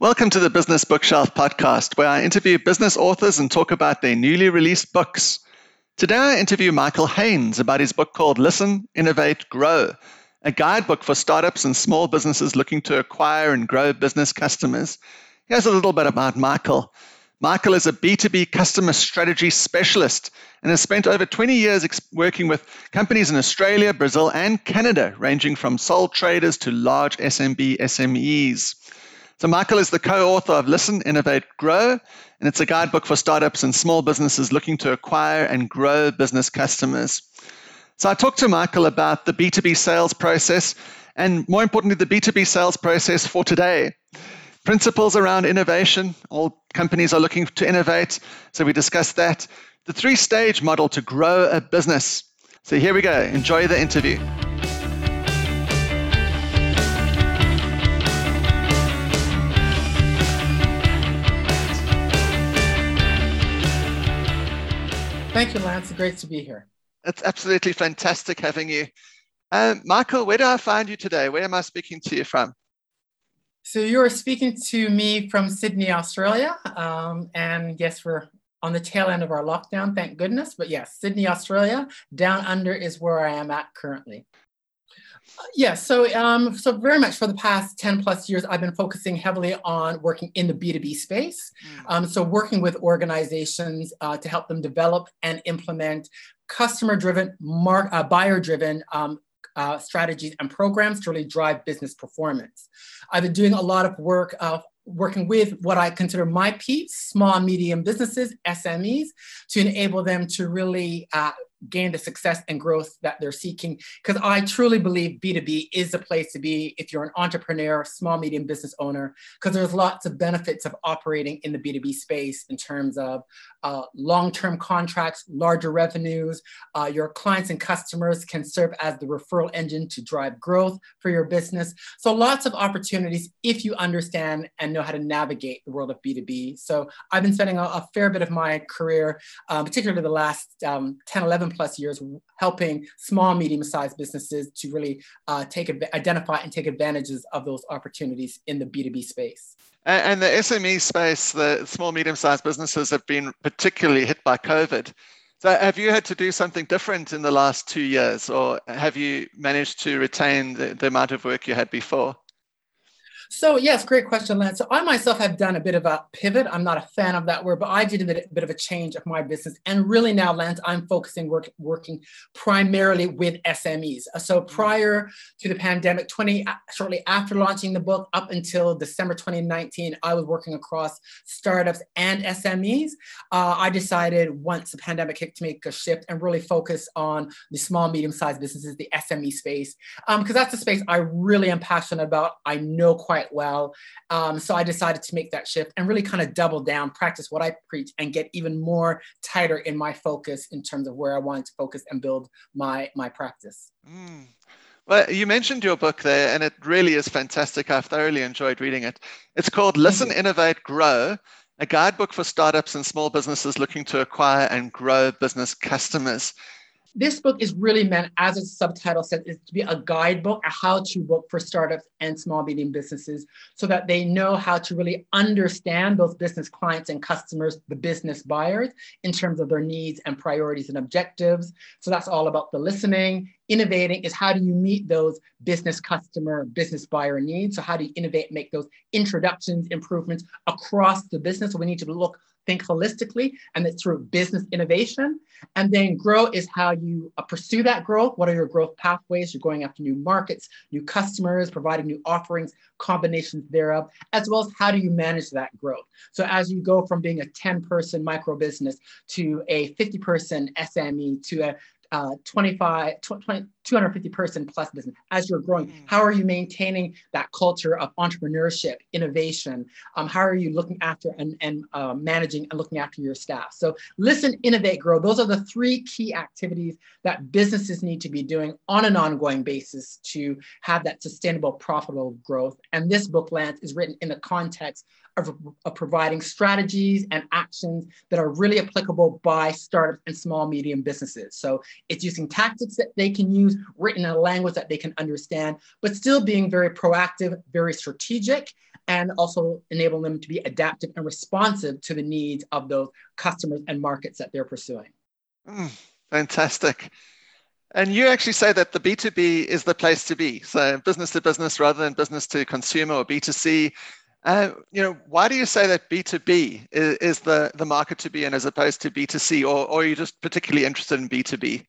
Welcome to the Business Bookshelf podcast, where I interview business authors and talk about their newly released books. Today, I interview Michael Haynes about his book called Listen, Innovate, Grow, a guidebook for startups and small businesses looking to acquire and grow business customers. Here's a little bit about Michael. Michael is a B2B customer strategy specialist and has spent over 20 years working with companies in Australia, Brazil, and Canada, ranging from sole traders to large SMB SMEs. So, Michael is the co author of Listen, Innovate, Grow, and it's a guidebook for startups and small businesses looking to acquire and grow business customers. So, I talked to Michael about the B2B sales process and, more importantly, the B2B sales process for today. Principles around innovation. All companies are looking to innovate, so we discussed that. The three stage model to grow a business. So, here we go. Enjoy the interview. Thank you, Lance. Great to be here. It's absolutely fantastic having you. Um, Michael, where do I find you today? Where am I speaking to you from? So you're speaking to me from Sydney, Australia. Um, and yes, we're on the tail end of our lockdown, thank goodness. But yes, Sydney, Australia, down under is where I am at currently. Yeah, so um, so very much for the past 10 plus years, I've been focusing heavily on working in the B2B space. Mm. Um, so working with organizations uh, to help them develop and implement customer-driven, mark, uh, buyer-driven um, uh, strategies and programs to really drive business performance. I've been doing a lot of work of working with what I consider my peeps, small and medium businesses, SMEs, to enable them to really uh, gain the success and growth that they're seeking. Because I truly believe B2B is the place to be if you're an entrepreneur, small, medium business owner, because there's lots of benefits of operating in the B2B space in terms of uh, long-term contracts, larger revenues. Uh, your clients and customers can serve as the referral engine to drive growth for your business. So lots of opportunities if you understand and know how to navigate the world of B2B. So I've been spending a, a fair bit of my career, um, particularly the last um, 10, 11 plus years helping small, medium-sized businesses to really uh, take identify and take advantages of those opportunities in the B2B space. And the SME space, the small, medium-sized businesses have been particularly hit by COVID. So have you had to do something different in the last two years, or have you managed to retain the, the amount of work you had before? So yes, great question, Lance. So I myself have done a bit of a pivot. I'm not a fan of that word, but I did a bit, a bit of a change of my business. And really now, Lance, I'm focusing work, working primarily with SMEs. Uh, so mm-hmm. prior to the pandemic, 20 uh, shortly after launching the book, up until December 2019, I was working across startups and SMEs. Uh, I decided once the pandemic hit to make a shift and really focus on the small, medium-sized businesses, the SME space, because um, that's the space I really am passionate about. I know quite quite well. Um, so I decided to make that shift and really kind of double down, practice what I preach, and get even more tighter in my focus in terms of where I wanted to focus and build my my practice. Mm. Well, you mentioned your book there, and it really is fantastic. I've thoroughly enjoyed reading it. It's called Listen, Innovate, Grow a guidebook for startups and small businesses looking to acquire and grow business customers this book is really meant, as its subtitle says, is to be a guidebook, a how-to book for startups and small medium businesses, so that they know how to really understand those business clients and customers, the business buyers, in terms of their needs and priorities and objectives. So that's all about the listening. Innovating is how do you meet those business customer, business buyer needs? So how do you innovate, make those introductions, improvements across the business? So we need to look think holistically, and it's through business innovation. And then grow is how you uh, pursue that growth. What are your growth pathways? You're going after new markets, new customers, providing new offerings, combinations thereof, as well as how do you manage that growth. So as you go from being a 10 person micro business to a 50 person SME to a uh, 25, 20, 250 person plus business as you're growing mm. how are you maintaining that culture of entrepreneurship innovation um, how are you looking after and, and uh, managing and looking after your staff so listen innovate grow those are the three key activities that businesses need to be doing on an ongoing basis to have that sustainable profitable growth and this book lance is written in the context of, of providing strategies and actions that are really applicable by startups and small medium businesses. So it's using tactics that they can use, written in a language that they can understand, but still being very proactive, very strategic, and also enable them to be adaptive and responsive to the needs of those customers and markets that they're pursuing. Mm, fantastic. And you actually say that the B2B is the place to be. So business to business rather than business to consumer or B2C. Uh, you know, why do you say that B2B is, is, the, the market to be in as opposed to B2C, or, or are you just particularly interested in B2B?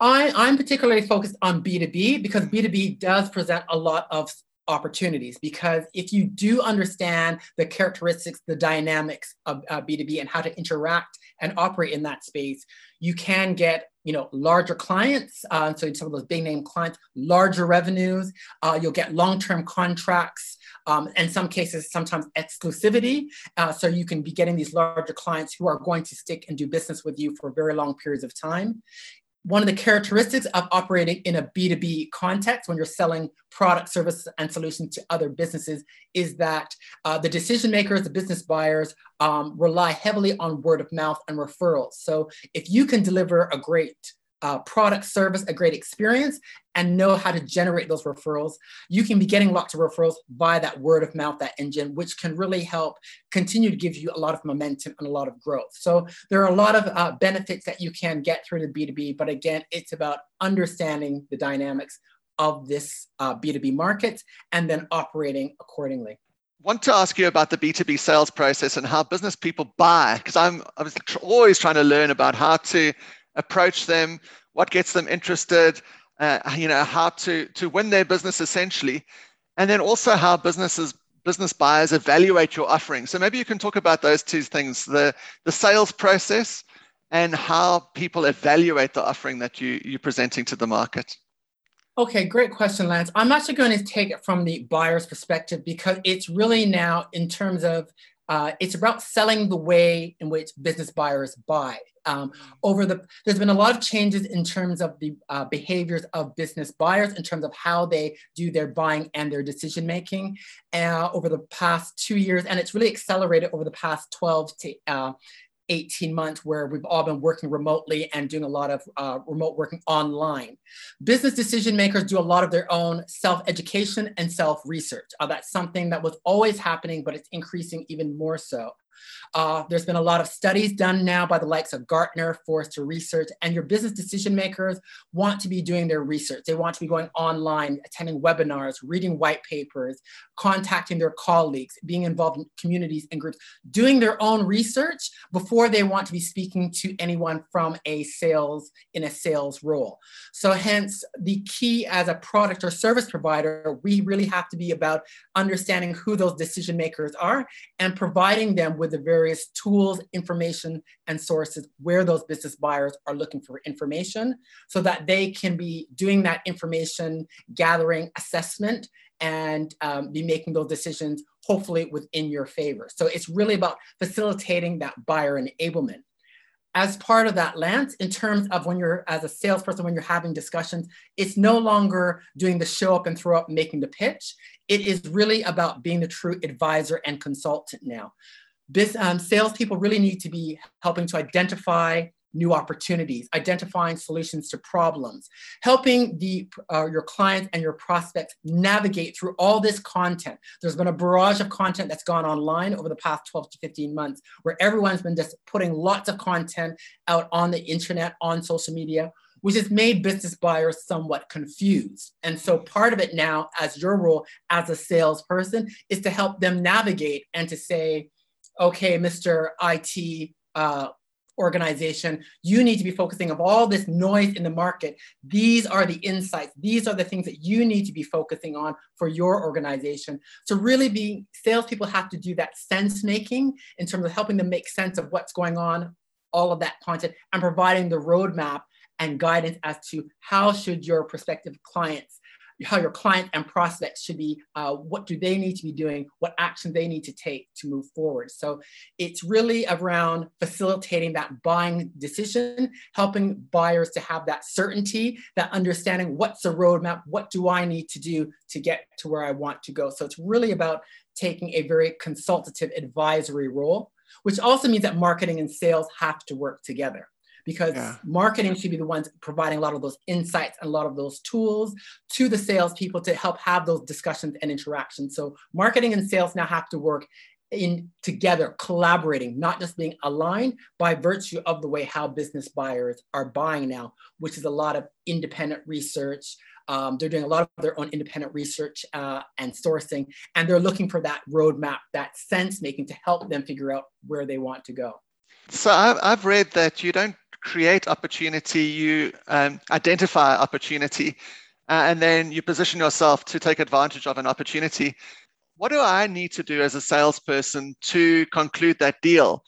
I, I'm particularly focused on B2B because B2B does present a lot of opportunities because if you do understand the characteristics, the dynamics of uh, B2B and how to interact and operate in that space, you can get you know larger clients. Uh, so some of those big name clients, larger revenues. Uh, you'll get long-term contracts. Um, in some cases, sometimes exclusivity. Uh, so you can be getting these larger clients who are going to stick and do business with you for very long periods of time one of the characteristics of operating in a B2B context when you're selling product, services, and solutions to other businesses is that uh, the decision makers, the business buyers, um, rely heavily on word of mouth and referrals. So if you can deliver a great uh, product, service, a great experience, and know how to generate those referrals, you can be getting lots of referrals by that word of mouth, that engine, which can really help continue to give you a lot of momentum and a lot of growth. So there are a lot of uh, benefits that you can get through the B2B, but again, it's about understanding the dynamics of this uh, B2B market and then operating accordingly want to ask you about the B2B sales process and how business people buy, because I'm, I'm always trying to learn about how to approach them, what gets them interested, uh, you know, how to to win their business essentially, and then also how businesses business buyers evaluate your offering. So maybe you can talk about those two things: the the sales process and how people evaluate the offering that you you're presenting to the market. Okay, great question, Lance. I'm actually going to take it from the buyer's perspective because it's really now in terms of uh, it's about selling the way in which business buyers buy. Um, over the, there's been a lot of changes in terms of the uh, behaviors of business buyers in terms of how they do their buying and their decision making uh, over the past two years, and it's really accelerated over the past 12 to uh, 18 months where we've all been working remotely and doing a lot of uh, remote working online. Business decision makers do a lot of their own self education and self research. Uh, that's something that was always happening, but it's increasing even more so. Uh, there's been a lot of studies done now by the likes of Gartner, Forrester Research, and your business decision makers want to be doing their research. They want to be going online, attending webinars, reading white papers, contacting their colleagues, being involved in communities and groups, doing their own research before they want to be speaking to anyone from a sales in a sales role. So hence the key as a product or service provider, we really have to be about understanding who those decision makers are and providing them with the various tools, information, and sources where those business buyers are looking for information so that they can be doing that information gathering assessment and um, be making those decisions hopefully within your favor. So it's really about facilitating that buyer enablement. As part of that, Lance, in terms of when you're as a salesperson, when you're having discussions, it's no longer doing the show up and throw up, making the pitch. It is really about being the true advisor and consultant now. This um, salespeople really need to be helping to identify new opportunities, identifying solutions to problems, helping the, uh, your clients and your prospects navigate through all this content. There's been a barrage of content that's gone online over the past 12 to 15 months where everyone's been just putting lots of content out on the internet, on social media, which has made business buyers somewhat confused. And so part of it now, as your role as a salesperson, is to help them navigate and to say, okay, Mr. IT uh, organization, you need to be focusing of all this noise in the market. These are the insights. These are the things that you need to be focusing on for your organization. So really be salespeople have to do that sense making in terms of helping them make sense of what's going on, all of that content, and providing the roadmap and guidance as to how should your prospective clients how your client and prospects should be, uh, what do they need to be doing, what action they need to take to move forward. So it's really around facilitating that buying decision, helping buyers to have that certainty, that understanding what's the roadmap, what do I need to do to get to where I want to go. So it's really about taking a very consultative advisory role, which also means that marketing and sales have to work together because yeah. marketing should be the ones providing a lot of those insights and a lot of those tools to the salespeople to help have those discussions and interactions. So marketing and sales now have to work in together collaborating not just being aligned by virtue of the way how business buyers are buying now which is a lot of independent research um, they're doing a lot of their own independent research uh, and sourcing, and they're looking for that roadmap, that sense making to help them figure out where they want to go. So I've read that you don't create opportunity, you um, identify opportunity, uh, and then you position yourself to take advantage of an opportunity. What do I need to do as a salesperson to conclude that deal?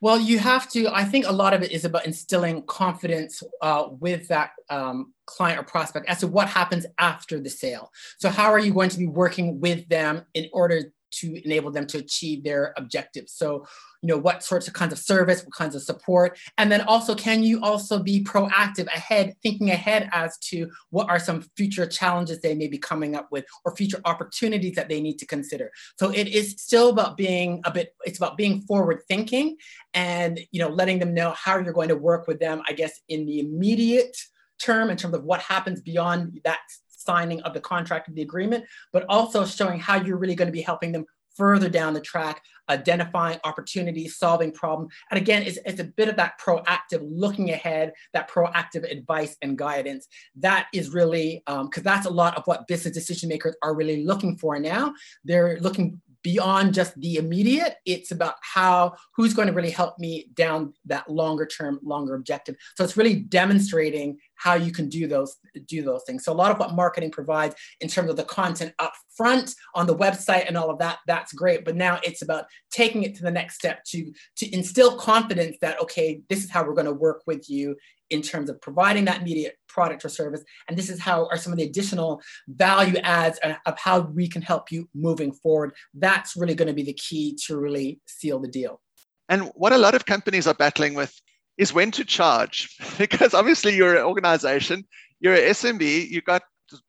Well, you have to. I think a lot of it is about instilling confidence uh, with that um, client or prospect as to what happens after the sale. So, how are you going to be working with them in order to enable them to achieve their objectives. So, you know, what sorts of kinds of service, what kinds of support, and then also, can you also be proactive ahead, thinking ahead as to what are some future challenges they may be coming up with or future opportunities that they need to consider. So it is still about being a bit, it's about being forward thinking and, you know, letting them know how you're going to work with them, I guess, in the immediate term in terms of what happens beyond that signing of the contract of the agreement, but also showing how you're really going to be helping them further down the track, identifying opportunities, solving problems. And again, it's, it's a bit of that proactive looking ahead, that proactive advice and guidance. That is really, because um, that's a lot of what business decision makers are really looking for now. They're looking beyond just the immediate it's about how who's going to really help me down that longer term longer objective so it's really demonstrating how you can do those do those things so a lot of what marketing provides in terms of the content up front on the website and all of that that's great but now it's about taking it to the next step to to instill confidence that okay this is how we're going to work with you in terms of providing that immediate product or service. And this is how are some of the additional value adds of how we can help you moving forward. That's really going to be the key to really seal the deal. And what a lot of companies are battling with is when to charge, because obviously you're an organization, you're an SMB, you've got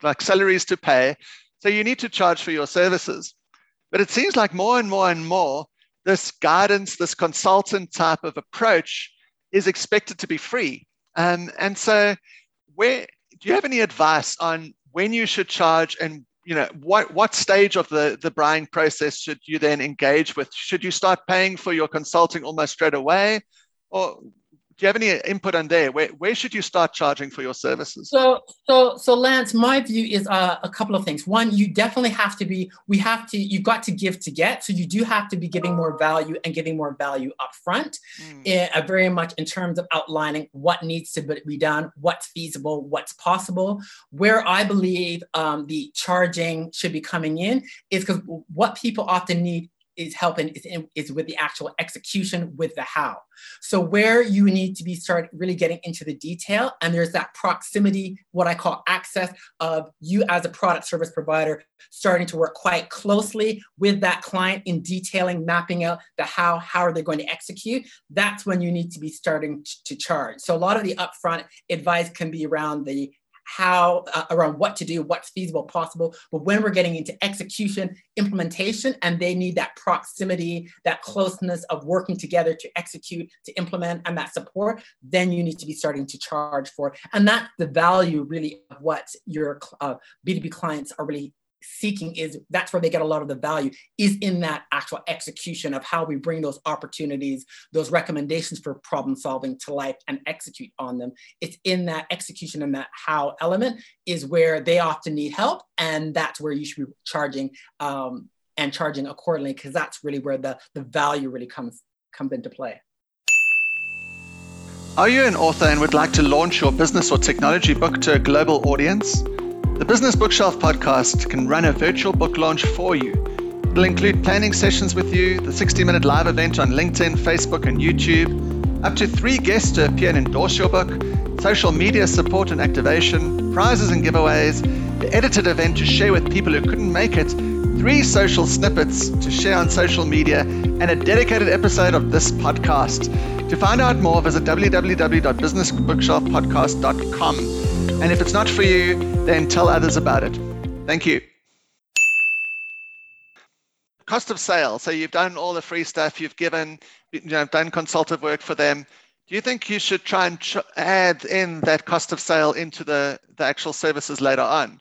like salaries to pay, so you need to charge for your services. But it seems like more and more and more, this guidance, this consultant type of approach is expected to be free. Um, and so, where do you have any advice on when you should charge and you know what what stage of the the buying process should you then engage with? Should you start paying for your consulting almost straight away, or do you have any input on there? Where, where should you start charging for your services? So, so, so Lance, my view is uh, a couple of things. One, you definitely have to be, we have to, you've got to give to get. So you do have to be giving more value and giving more value up front, mm. uh, very much in terms of outlining what needs to be done, what's feasible, what's possible. Where I believe um, the charging should be coming in is because what people often need is helping is, in, is with the actual execution with the how. So where you need to be start really getting into the detail and there's that proximity, what I call access of you as a product service provider starting to work quite closely with that client in detailing, mapping out the how, how are they going to execute. That's when you need to be starting to charge. So a lot of the upfront advice can be around the how uh, around what to do, what's feasible, possible. But when we're getting into execution, implementation, and they need that proximity, that closeness of working together to execute, to implement, and that support, then you need to be starting to charge for. And that's the value really of what your uh, B2B clients are really seeking is that's where they get a lot of the value is in that actual execution of how we bring those opportunities those recommendations for problem solving to life and execute on them. It's in that execution and that how element is where they often need help and that's where you should be charging um, and charging accordingly because that's really where the the value really comes comes into play. Are you an author and would like to launch your business or technology book to a global audience the Business Bookshelf podcast can run a virtual book launch for you. It'll include planning sessions with you, the 60 minute live event on LinkedIn, Facebook, and YouTube, up to three guests to appear and endorse your book, social media support and activation, prizes and giveaways, the edited event to share with people who couldn't make it, three social snippets to share on social media, and a dedicated episode of this podcast. To find out more, visit www.businessbookshelfpodcast.com. And if it's not for you, then tell others about it. Thank you. Cost of sale. So you've done all the free stuff, you've given, you know, done consultative work for them. Do you think you should try and ch- add in that cost of sale into the, the actual services later on?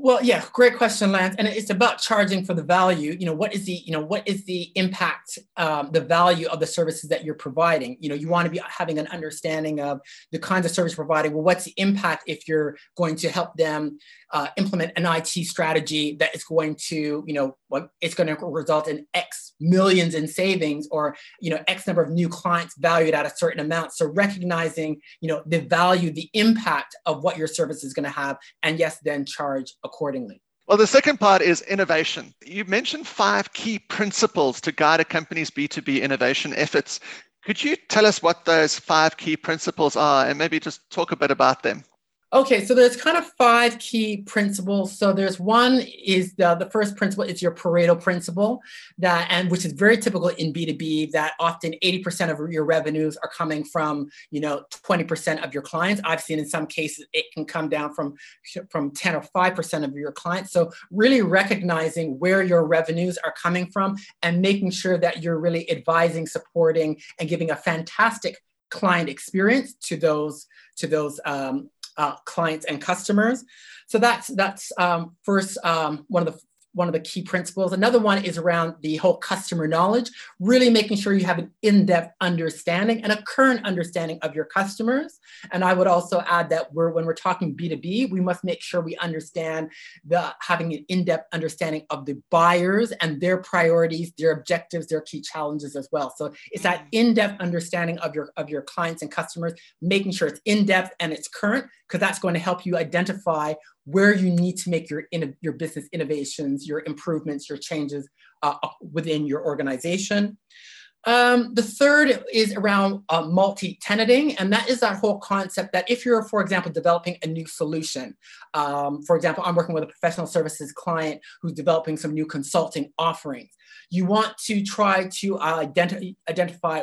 Well, yeah, great question, Lance. And it's about charging for the value. You know, what is the, you know, what is the impact, um, the value of the services that you're providing? You know, you want to be having an understanding of the kinds of service providing. Well, what's the impact if you're going to help them uh, implement an IT strategy that is going to, you know, what it's going to result in X millions in savings or, you know, X number of new clients valued at a certain amount. So recognizing, you know, the value, the impact of what your service is going to have, and yes, then charge accordingly. Well, the second part is innovation. You mentioned five key principles to guide a company's B2B innovation efforts. Could you tell us what those five key principles are and maybe just talk a bit about them? Okay, so there's kind of five key principles. So there's one is the, the first principle is your Pareto principle that and which is very typical in B2B that often 80% of your revenues are coming from, you know, 20% of your clients. I've seen in some cases it can come down from from 10 or 5% of your clients. So really recognizing where your revenues are coming from and making sure that you're really advising, supporting and giving a fantastic client experience to those to those um, uh, clients and customers. So that's that's um, first um, one of the one of the key principles. Another one is around the whole customer knowledge, really making sure you have an in-depth understanding and a current understanding of your customers. And I would also add that we're when we're talking B2B, we must make sure we understand the having an in-depth understanding of the buyers and their priorities, their objectives, their key challenges as well. So it's that mm. in-depth understanding of your of your clients and customers, making sure it's in-depth and it's current, because that's going to help you identify where you need to make your, your business innovations, your improvements, your changes uh, within your organization. Um, the third is around uh, multi-tenanting, and that is that whole concept that if you're, for example, developing a new solution, um, for example, I'm working with a professional services client who's developing some new consulting offerings. You want to try to uh, identi- identify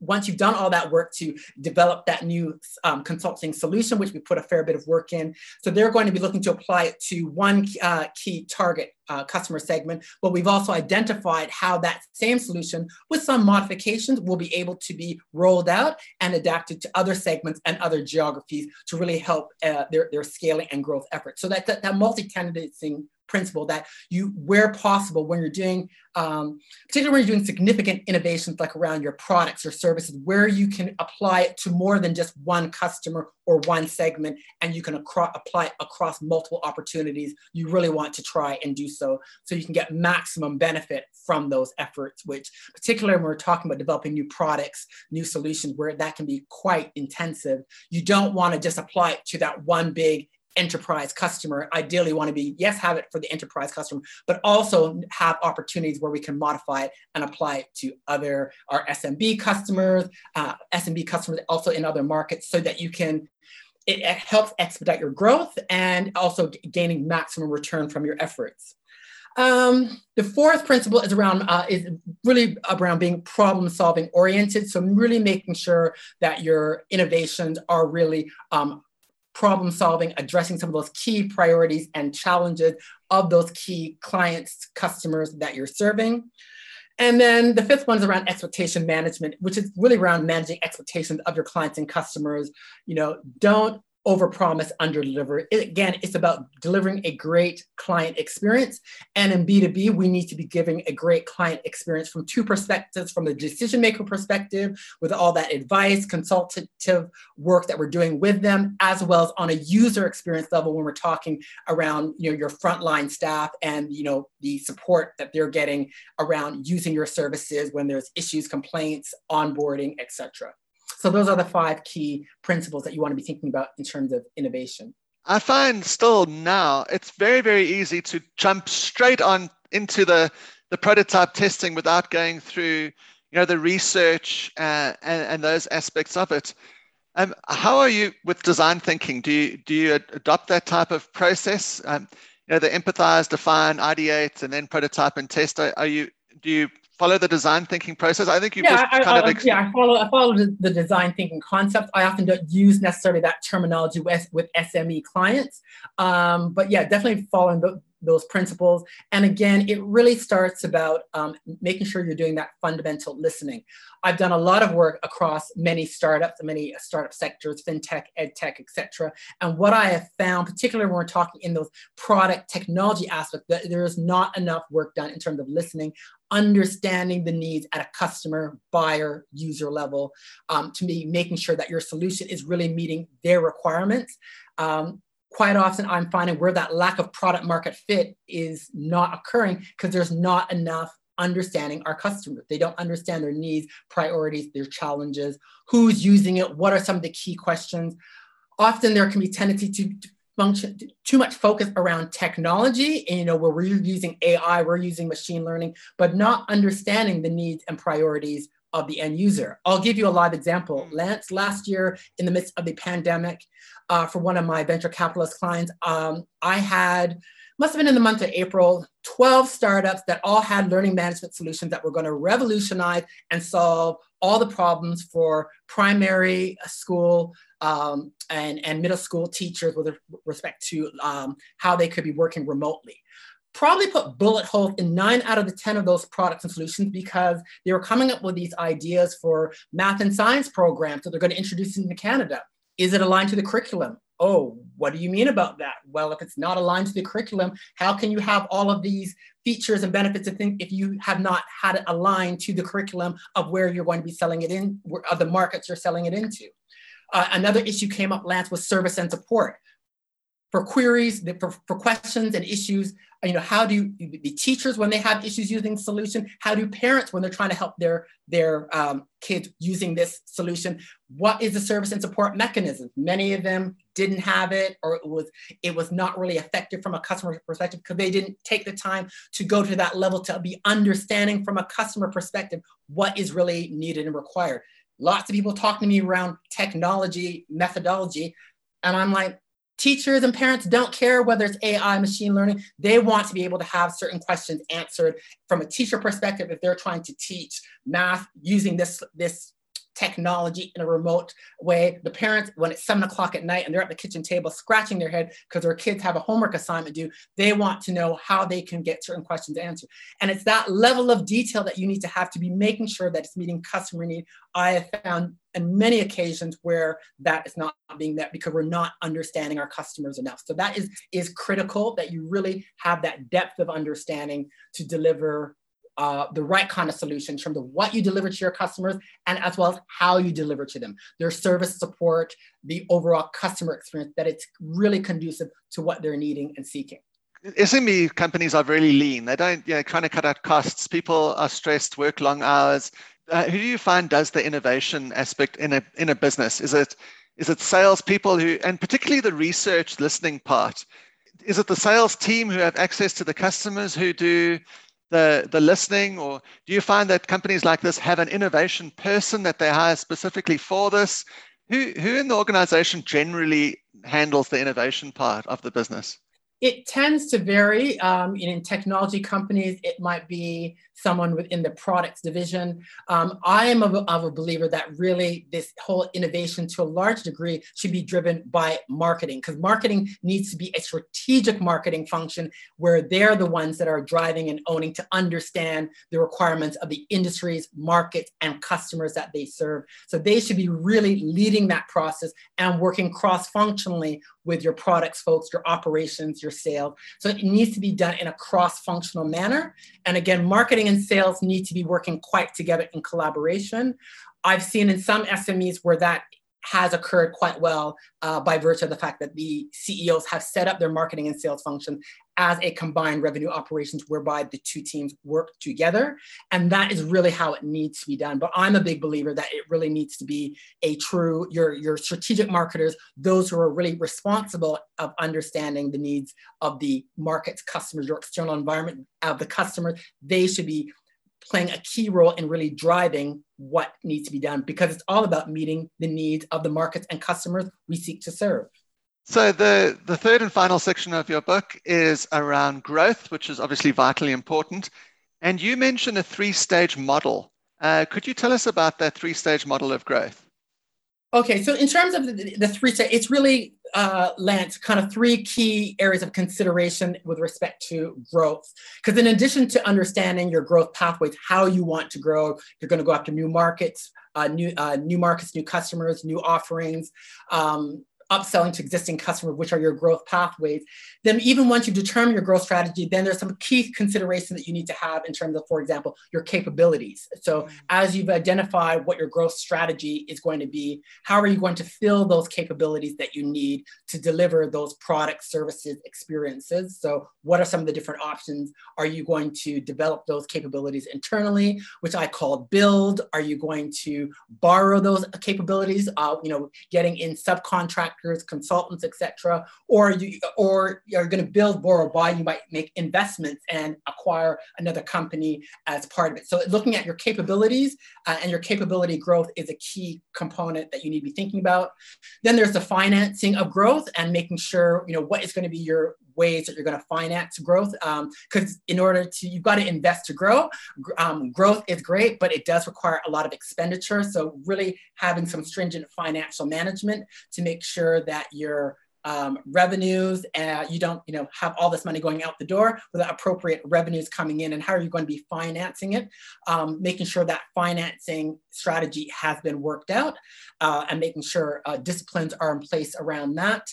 once you've done all that work to develop that new um, consulting solution, which we put a fair bit of work in, so they're going to be looking to apply it to one uh, key target uh, customer segment, but we've also identified how that same solution with some modifications will be able to be rolled out and adapted to other segments and other geographies to really help uh, their, their scaling and growth efforts. So that, that, that multi-tenanting principle that you, where possible, when you're doing, um, particularly when you're doing significant innovations like around your products or services, where you can apply it to more than just one customer or one segment, and you can apply it across multiple opportunities, you really want to try and do so, so you can get maximum benefit from those efforts. Which, particularly when we're talking about developing new products, new solutions, where that can be quite intensive, you don't want to just apply it to that one big enterprise customer ideally want to be yes have it for the enterprise customer but also have opportunities where we can modify it and apply it to other our smb customers uh, smb customers also in other markets so that you can it, it helps expedite your growth and also gaining maximum return from your efforts um, the fourth principle is around uh, is really around being problem solving oriented. So really making sure that your innovations are really um, problem solving, addressing some of those key priorities and challenges of those key clients, customers that you're serving. And then the fifth one is around expectation management, which is really around managing expectations of your clients and customers. You know, don't overpromise, underdeliver. It, again, it's about delivering a great client experience. And in B2B, we need to be giving a great client experience from two perspectives, from the decision maker perspective, with all that advice, consultative work that we're doing with them, as well as on a user experience level when we're talking around you know, your frontline staff and you know, the support that they're getting around using your services when there's issues, complaints, onboarding, etc. So those are the five key principles that you want to be thinking about in terms of innovation. I find still now it's very, very easy to jump straight on into the, the prototype testing without going through you know, the research uh, and, and those aspects of it. Um, how are you with design thinking? Do you, do you adopt that type of process? Um, you know, the empathize, define, ideate, and then prototype and test. Are, are you do you follow the design thinking process? I think you yeah, just I, kind I, of ex- yeah, I follow I follow the, design thinking concept. I often don't use necessarily that terminology with, with SME clients, um, but yeah, definitely following the, those principles. And again, it really starts about um, making sure you're doing that fundamental listening. I've done a lot of work across many startups, many startup sectors, fintech, edtech, etc. And what I have found, particularly when we're talking in those product technology aspects, that there is not enough work done in terms of listening, understanding the needs at a customer, buyer, user level, um, to me, making sure that your solution is really meeting their requirements. Um, quite often I'm finding where that lack of product market fit is not occurring because there's not enough understanding our customers. They don't understand their needs, priorities, their challenges, who's using it, what are some of the key questions. Often there can be tendency to, function too much focus around technology and you know where we're using ai we're using machine learning but not understanding the needs and priorities of the end user. I'll give you a live example. Mm. Lance, last year in the midst of the pandemic, uh, for one of my venture capitalist clients, um, I had, must have been in the month of April, 12 startups that all had learning management solutions that were going to revolutionize and solve all the problems for primary school um, and, and middle school teachers with respect to um, how they could be working remotely probably put bullet holes in nine out of the 10 of those products and solutions because they were coming up with these ideas for math and science programs that they're going to introduce into Canada. Is it aligned to the curriculum? Oh, what do you mean about that? Well, if it's not aligned to the curriculum, how can you have all of these features and benefits of things if you have not had it aligned to the curriculum of where you're going to be selling it in, of the markets you're selling it into? Uh, another issue came up, Lance, was service and support for queries, for, for questions and issues. You know, how do the teachers when they have issues using solution? How do parents when they're trying to help their their um, kids using this solution? What is the service and support mechanism? Many of them didn't have it, or it was it was not really effective from a customer perspective because they didn't take the time to go to that level to be understanding from a customer perspective what is really needed and required. Lots of people talking to me around technology methodology, and I'm like, teachers and parents don't care whether it's AI, machine learning. They want to be able to have certain questions answered from a teacher perspective if they're trying to teach math using this, this technology in a remote way. The parents, when it's seven o'clock at night and they're at the kitchen table scratching their head because their kids have a homework assignment due, they want to know how they can get certain questions answered. And it's that level of detail that you need to have to be making sure that it's meeting customer need. I have found in many occasions where that is not being met because we're not understanding our customers enough. So that is, is critical that you really have that depth of understanding to deliver uh, the right kind of solution in terms of what you deliver to your customers and as well as how you deliver to them, their service support, the overall customer experience, that it's really conducive to what they're needing and seeking. SME companies are very lean. They don't, you know, trying to cut out costs. People are stressed, work long hours. Uh, who do you find does the innovation aspect in a in a business? Is it is it salespeople who, and particularly the research listening part? Is it the sales team who have access to the customers who do the, the listening, or do you find that companies like this have an innovation person that they hire specifically for this? Who, who in the organization generally handles the innovation part of the business? It tends to vary. Um, in technology companies, it might be someone within the products division. Um, I am of a, of a believer that really this whole innovation to a large degree should be driven by marketing because marketing needs to be a strategic marketing function where they're the ones that are driving and owning to understand the requirements of the industries, markets, and customers that they serve. So they should be really leading that process and working cross functionally with your products folks, your operations, your sales. So it needs to be done in a cross functional manner. And again, marketing marketing and sales need to be working quite together in collaboration. I've seen in some SMEs where that has occurred quite well uh, by virtue of the fact that the CEOs have set up their marketing and sales function as a combined revenue operations whereby the two teams work together. And that is really how it needs to be done. But I'm a big believer that it really needs to be a true, your, your strategic marketers, those who are really responsible of understanding the needs of the markets, customers, your external environment of the customers, they should be playing a key role in really driving what needs to be done because it's all about meeting the needs of the markets and customers we seek to serve. So the, the third and final section of your book is around growth, which is obviously vitally important. And you mentioned a three stage model. Uh, could you tell us about that three stage model of growth? Okay, so in terms of the, the three stage, it's really uh, kind of three key areas of consideration with respect to growth. Because in addition to understanding your growth pathways, how you want to grow, you're going to go after new markets, uh, new uh, new markets, new customers, new offerings. Um, upselling to existing customers, which are your growth pathways. Then even once you determine your growth strategy, then there's some key considerations that you need to have in terms of, for example, your capabilities. So mm-hmm. as you've identified what your growth strategy is going to be, how are you going to fill those capabilities that you need to deliver those products, services, experiences? So what are some of the different options? Are you going to develop those capabilities internally, which I call build? Are you going to borrow those capabilities, uh, you know, getting in subcontract contractors, consultants, etc. Or you or you're going to build, borrow, buy. You might make investments and acquire another company as part of it. So looking at your capabilities uh, and your capability growth is a key component that you need to be thinking about. Then there's the financing of growth and making sure you know what is going to be your ways that you're going to finance growth because um, in order to you've got to invest to grow. Um, growth is great but it does require a lot of expenditure. So really having some stringent financial management to make sure that your um, revenues and you don't you know have all this money going out the door with appropriate revenues coming in and how are you going to be financing it? Um, making sure that financing strategy has been worked out uh, and making sure uh, disciplines are in place around that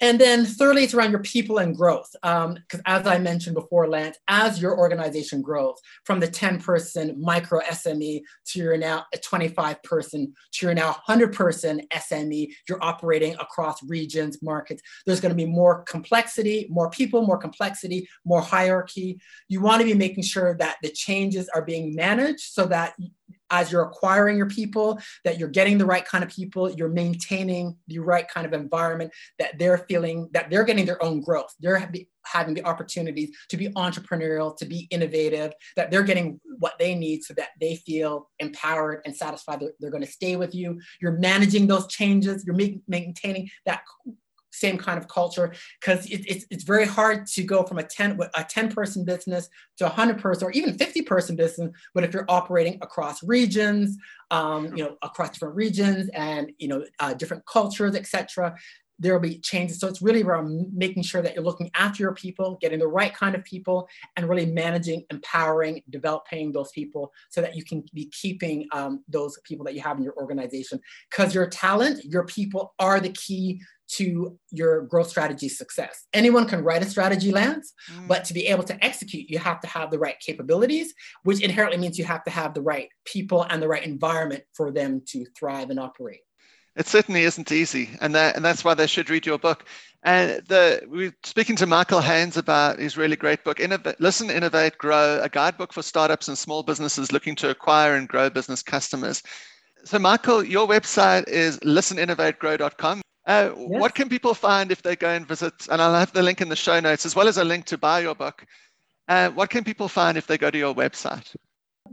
and then thirdly, it's around your people and growth. Because um, as I mentioned before, Lance, as your organization grows from the 10 person micro SME to your now 25 person to your now 100 person SME, you're operating across regions, markets. There's going to be more complexity, more people, more complexity, more hierarchy. You want to be making sure that the changes are being managed so that as you're acquiring your people, that you're getting the right kind of people, you're maintaining the right kind of environment, that they're feeling that they're getting their own growth. They're having the opportunities to be entrepreneurial, to be innovative, that they're getting what they need so that they feel empowered and satisfied. They're, they're going to stay with you. You're managing those changes. You're maintaining that same kind of culture because it, it's, it's very hard to go from a 10 a 10 person business to a 100 person or even 50 person business but if you're operating across regions um, you know across different regions and you know uh, different cultures etc there will be changes. So it's really around making sure that you're looking after your people getting the right kind of people and really managing empowering developing those people so that you can be keeping um, those people that you have in your organization. Because your talent your people are the key to your growth strategy success. Anyone can write a strategy, Lance, mm. but to be able to execute, you have to have the right capabilities, which inherently means you have to have the right people and the right environment for them to thrive and operate. It certainly isn't easy, and that, and that's why they should read your book. And the we're speaking to Michael Haynes about his really great book, Innovate, Listen, Innovate, Grow, a guidebook for startups and small businesses looking to acquire and grow business customers. So, Michael, your website is listeninnovategrow.com. Uh, yes. What can people find if they go and visit? And I'll have the link in the show notes as well as a link to buy your book. Uh, what can people find if they go to your website?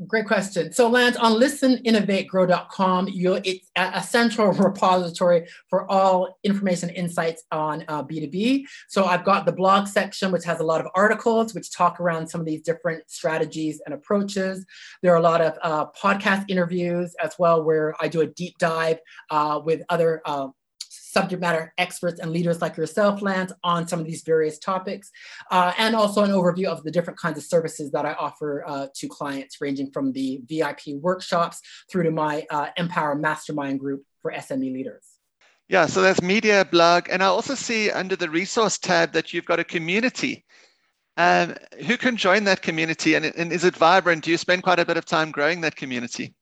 Great question. So, Lance, on listeninnovategrow.com, you it's a central repository for all information insights on uh, B2B. So, I've got the blog section, which has a lot of articles which talk around some of these different strategies and approaches. There are a lot of uh, podcast interviews as well, where I do a deep dive uh, with other uh, subject matter experts and leaders like yourself, Lance, on some of these various topics, uh, and also an overview of the different kinds of services that I offer uh, to clients, ranging from the VIP workshops through to my uh, Empower Mastermind group for SME leaders. Yeah, so that's media, blog, and I also see under the resource tab that you've got a community. Um, who can join that community and, and is it vibrant? Do you spend quite a bit of time growing that community?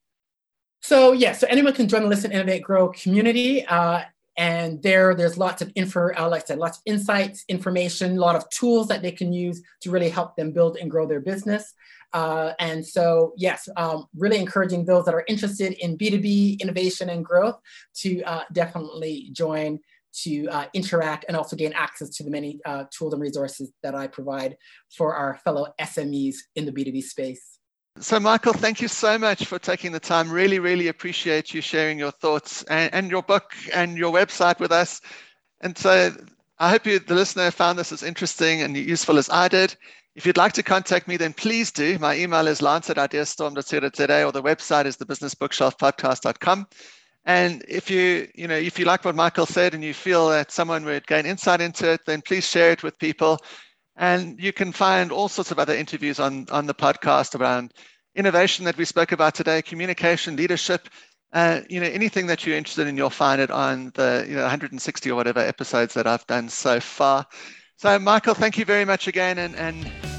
So yeah, so anyone can join the Listen, Innovate, Grow community. Uh, and there, there's lots of info, like I said, lots of insights, information, a lot of tools that they can use to really help them build and grow their business. Uh, and so, yes, um, really encouraging those that are interested in B2B innovation and growth to uh, definitely join to uh, interact and also gain access to the many uh, tools and resources that I provide for our fellow SMEs in the B2B space. So, Michael, thank you so much for taking the time. Really, really appreciate you sharing your thoughts and, and your book and your website with us. And so, I hope you, the listener found this as interesting and useful as I did. If you'd like to contact me, then please do. My email is lance at ideastorm.co.za or the website is thebusinessbookshelfpodcast.com. And if you, you know, if you like what Michael said and you feel that someone would gain insight into it, then please share it with people. And you can find all sorts of other interviews on, on the podcast around innovation that we spoke about today, communication, leadership, uh, you know, anything that you're interested in, you'll find it on the you know 160 or whatever episodes that I've done so far. So, Michael, thank you very much again, and, and